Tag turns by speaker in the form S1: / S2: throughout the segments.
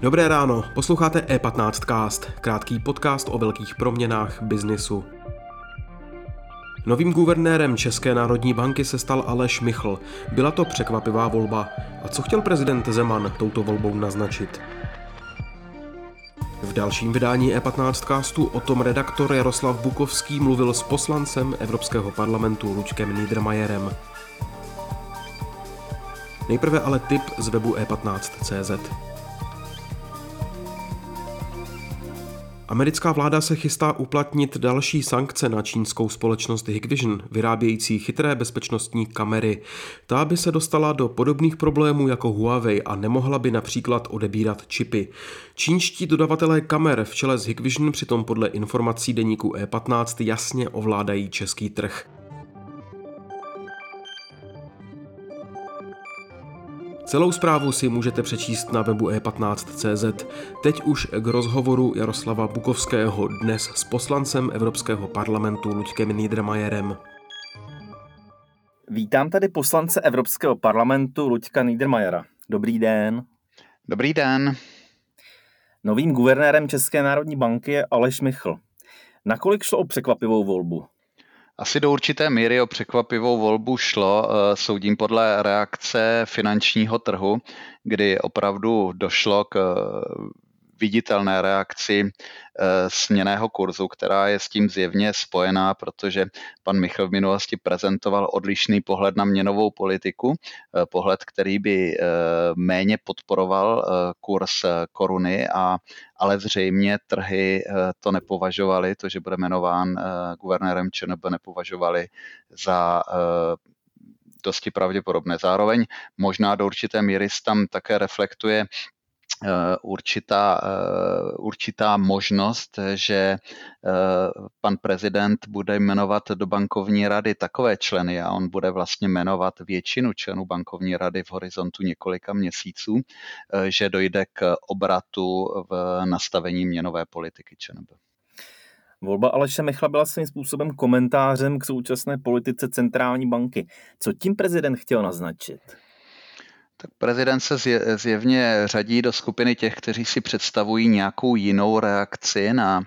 S1: Dobré ráno, posloucháte E15 Cast, krátký podcast o velkých proměnách biznisu. Novým guvernérem České národní banky se stal Aleš Michl. Byla to překvapivá volba. A co chtěl prezident Zeman touto volbou naznačit? Dalším vydání E15 castu o tom redaktor Jaroslav Bukovský mluvil s poslancem Evropského parlamentu Lučkem Niedermayerem. Nejprve ale tip z webu e15.cz. Americká vláda se chystá uplatnit další sankce na čínskou společnost Hikvision, vyrábějící chytré bezpečnostní kamery. Ta by se dostala do podobných problémů jako Huawei a nemohla by například odebírat čipy. Čínští dodavatelé kamer v čele s Hikvision přitom podle informací deníku E15 jasně ovládají český trh. Celou zprávu si můžete přečíst na webu e15.cz. Teď už k rozhovoru Jaroslava Bukovského dnes s poslancem Evropského parlamentu Luďkem Niedermayerem.
S2: Vítám tady poslance Evropského parlamentu Luďka Niedermayera. Dobrý den.
S3: Dobrý den.
S2: Novým guvernérem České národní banky je Aleš Michl. Nakolik šlo o překvapivou volbu?
S3: Asi do určité míry o překvapivou volbu šlo, eh, soudím podle reakce finančního trhu, kdy opravdu došlo k viditelné reakci eh, směného kurzu, která je s tím zjevně spojená, protože pan Michal v minulosti prezentoval odlišný pohled na měnovou politiku, eh, pohled, který by eh, méně podporoval kurz koruny, a, ale zřejmě trhy to nepovažovali, to, že bude jmenován guvernérem ČNB, nepovažovali za dosti pravděpodobné. Zároveň možná do určité míry tam také reflektuje určitá, eh, určitá možnost, že eh, pan prezident bude jmenovat do bankovní rady takové členy a on bude vlastně jmenovat většinu členů bankovní rady v horizontu několika měsíců, že dojde k obratu v nastavení měnové politiky ČNB.
S2: Volba Aleše Michla byla svým způsobem komentářem k současné politice centrální banky. Co tím prezident chtěl naznačit?
S3: Tak prezident se zjevně řadí do skupiny těch, kteří si představují nějakou jinou reakci na,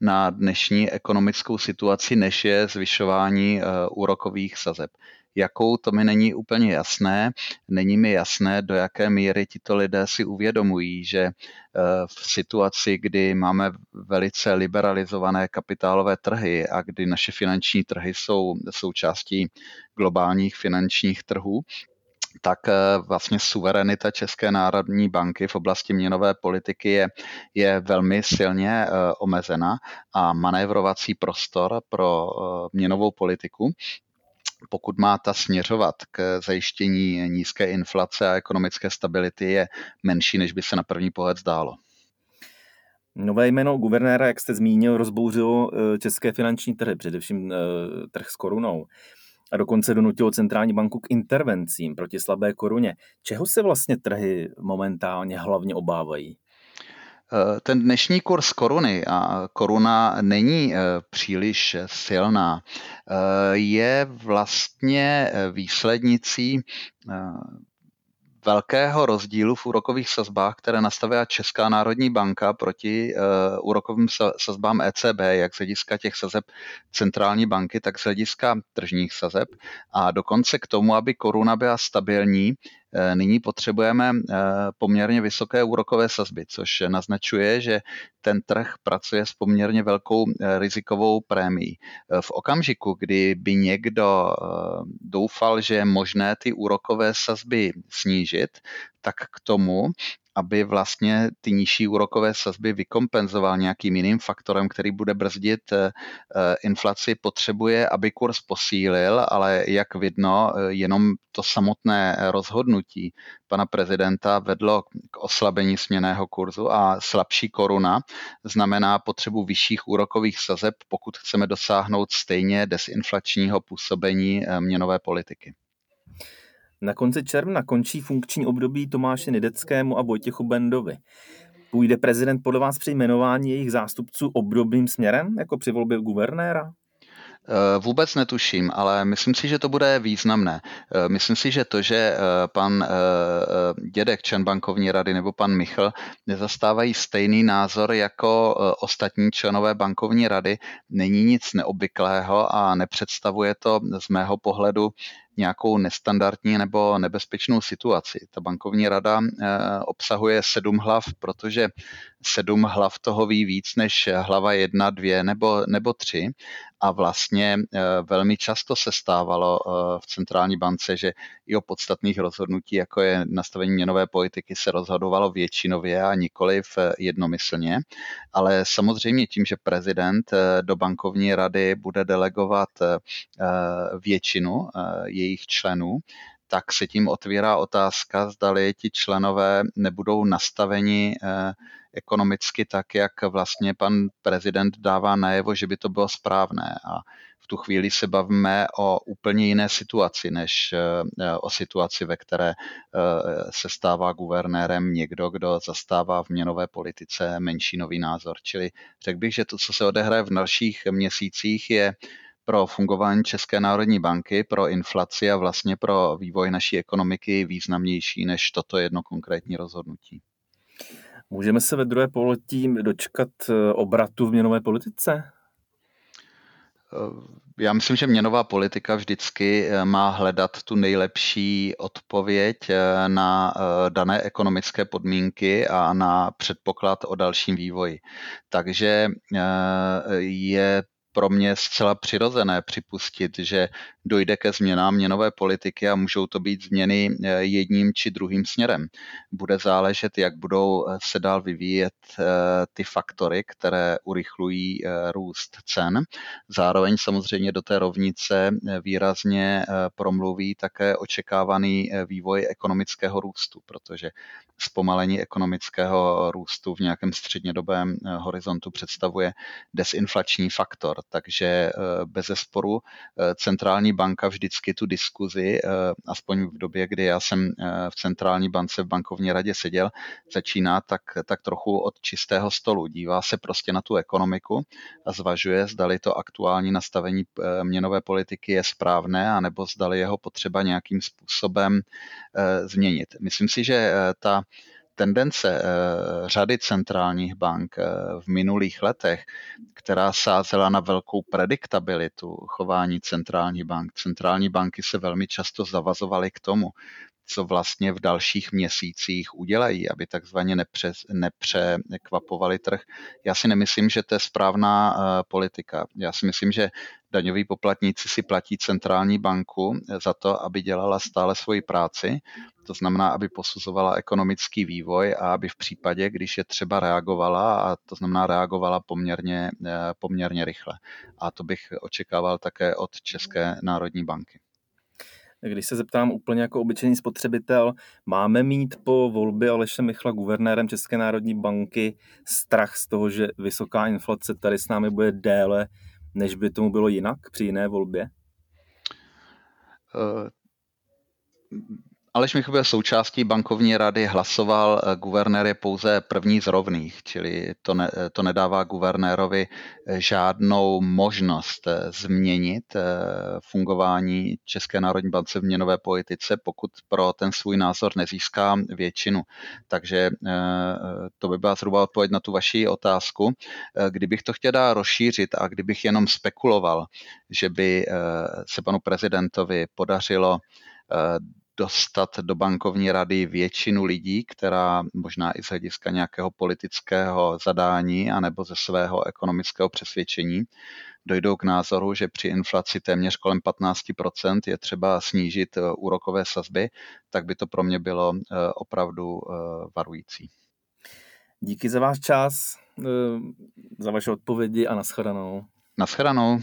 S3: na dnešní ekonomickou situaci, než je zvyšování uh, úrokových sazeb. Jakou to mi není úplně jasné. Není mi jasné, do jaké míry tito lidé si uvědomují, že uh, v situaci, kdy máme velice liberalizované kapitálové trhy a kdy naše finanční trhy jsou součástí globálních finančních trhů, tak eh, vlastně suverenita České národní banky v oblasti měnové politiky je, je velmi silně eh, omezena a manévrovací prostor pro eh, měnovou politiku pokud má ta směřovat k zajištění nízké inflace a ekonomické stability, je menší, než by se na první pohled zdálo.
S2: Nové jméno guvernéra, jak jste zmínil, rozbouřilo české finanční trhy, především trh s korunou a dokonce donutilo centrální banku k intervencím proti slabé koruně. Čeho se vlastně trhy momentálně hlavně obávají?
S3: Eh, ten dnešní kurz koruny a koruna není eh, příliš silná, eh, je vlastně výslednicí velkého rozdílu v úrokových sazbách, které nastavila Česká národní banka proti uh, úrokovým sazbám ECB, jak z hlediska těch sazeb centrální banky, tak z hlediska tržních sazeb. A dokonce k tomu, aby koruna byla stabilní, nyní potřebujeme eh, poměrně vysoké úrokové sazby, což naznačuje, že ten trh pracuje s poměrně velkou eh, rizikovou prémií. V okamžiku, kdy by někdo doufal, že je možné ty úrokové sazby snížit, tak k tomu aby vlastně ty nižší úrokové sazby vykompenzoval nějakým jiným faktorem, který bude brzdit eh, eh, inflaci, potřebuje, aby kurz posílil, ale jak vidno, eh, jenom to samotné rozhodnutí pana prezidenta vedlo k oslabení směného kurzu a slabší koruna znamená potřebu vyšších úrokových sazeb, pokud chceme dosáhnout stejně desinflačního působení měnové politiky.
S2: Na konci června končí funkční období Tomáše Nideckému a Vojtěchu Bendovi. Půjde prezident podle vás při jmenování jejich zástupců obdobným směrem, jako při volbě guvernéra?
S3: Eh, vůbec netuším, ale myslím si, že to bude významné. Eh, myslím si, že to, že eh, pan dědek člen bankovní rady nebo pan Michl nezastávají stejný názor jako ostatní členové bankovní rady, není nic neobvyklého a nepředstavuje to z mého pohledu nějakou nestandardní nebo nebezpečnou situaci. Ta bankovní rada obsahuje sedm hlav, protože sedm hlav toho ví víc než hlava jedna, dvě nebo, nebo tři a vlastně eh, velmi často se stávalo eh, v centrální bance, že i o podstatných rozhodnutí, jako je nastavení měnové politiky, se rozhodovalo většinově a nikoliv eh, jednomyslně. Ale samozřejmě tím, že prezident do bankovní rady bude delegovat většinu jejich členů, tak se tím otvírá otázka, zdali ti členové nebudou nastaveni ekonomicky tak, jak vlastně pan prezident dává najevo, že by to bylo správné. A v tu chvíli se bavíme o úplně jiné situaci, než eh, o situaci, ve které eh, se stává guvernérem někdo, kdo zastává v měnové politice menšinový názor. Čili řekl bych, že to, co se odehraje v dalších měsících, je pro fungování České národní banky, pro inflaci a vlastně pro vývoj naší ekonomiky významnější než toto jedno konkrétní rozhodnutí.
S2: Můžeme se ve druhé pololetí dočkat eh, obratu v měnové politice?
S3: Eh, já myslím, že měnová politika vždycky eh, má hledat tu nejlepší odpověď na dané ekonomické podmínky a na předpoklad o dalším vývoji. Takže je pro mě zcela přirozené připustit, že dojde ke změnám měnové politiky a můžou to být změny eh, jedním či druhým směrem. Bude záležet, jak budou eh, se dál vyvíjet eh, ty faktory, které urychlují růst cen. Zároveň samozřejmě do té rovnice výrazně promluví také očekávaný vývoj ekonomického růstu, protože zpomalení ekonomického růstu v nějakém střednědobém horizontu představuje desinflační faktor. Takže bez zesporu centrální banka vždycky tu diskuzi, eh, aspoň v době, kdy já jsem eh, v centrální bance v bankovní radě seděl, začíná tak, tak trochu od čistého stolu. Dívá se prostě na tu ekonomiku a zvažuje, zdali to aktuální nastavení eh, měnové politiky je správné, anebo zdali jeho potřeba nějakým způsobem změnit. Myslím si, že ta tendence eh, řady centrálních bank eh, v minulých letech, která sázela na velkou prediktabilitu chování centrálních bank. Centrální banky se velmi často zavazovaly k tomu, co vlastně v dalších měsících udělají, aby takzvaně nepře, nepřekvapovali trh. Já si nemyslím, že to je správná uh, politika. Já si myslím, že daňoví poplatníci si platí centrální banku za to, aby dělala stále svoji práci, to znamená, aby posuzovala ekonomický vývoj a aby v případě, když je třeba reagovala, a to znamená reagovala poměrně, uh, poměrně rychle. A to bych očekával také od České národní banky.
S2: Když se zeptám úplně jako obyčejný spotřebitel, máme mít po volbě Aleše Michla guvernérem České národní banky strach z toho, že vysoká inflace tady s námi bude déle, než by tomu bylo jinak při jiné volbě? Uh
S3: Aleš Michl byl součástí bankovní rady, hlasoval, eh, guvernér je pouze první z rovných, čili to, ne, to nedává guvernérovi eh, žádnou možnost eh, změnit fungování České národní bance v měnové politice, pokud pro ten svůj názor nezíská většinu. Takže to by byla zhruba odpověď na tu vaši otázku. Kdybych to chtěl rozšířit a kdybych jenom spekuloval, že by se panu prezidentovi podařilo dostat do bankovní rady většinu lidí, která možná i z hlediska nějakého politického zadání anebo ze svého ekonomického přesvědčení dojdou k názoru, že při inflaci téměř kolem 15% je třeba snížit eh, úrokové sazby, tak by to pro mě bylo eh, opravdu eh, varující.
S2: Díky za váš čas, za vaše odpovědi a naschledanou.
S3: Naschledanou.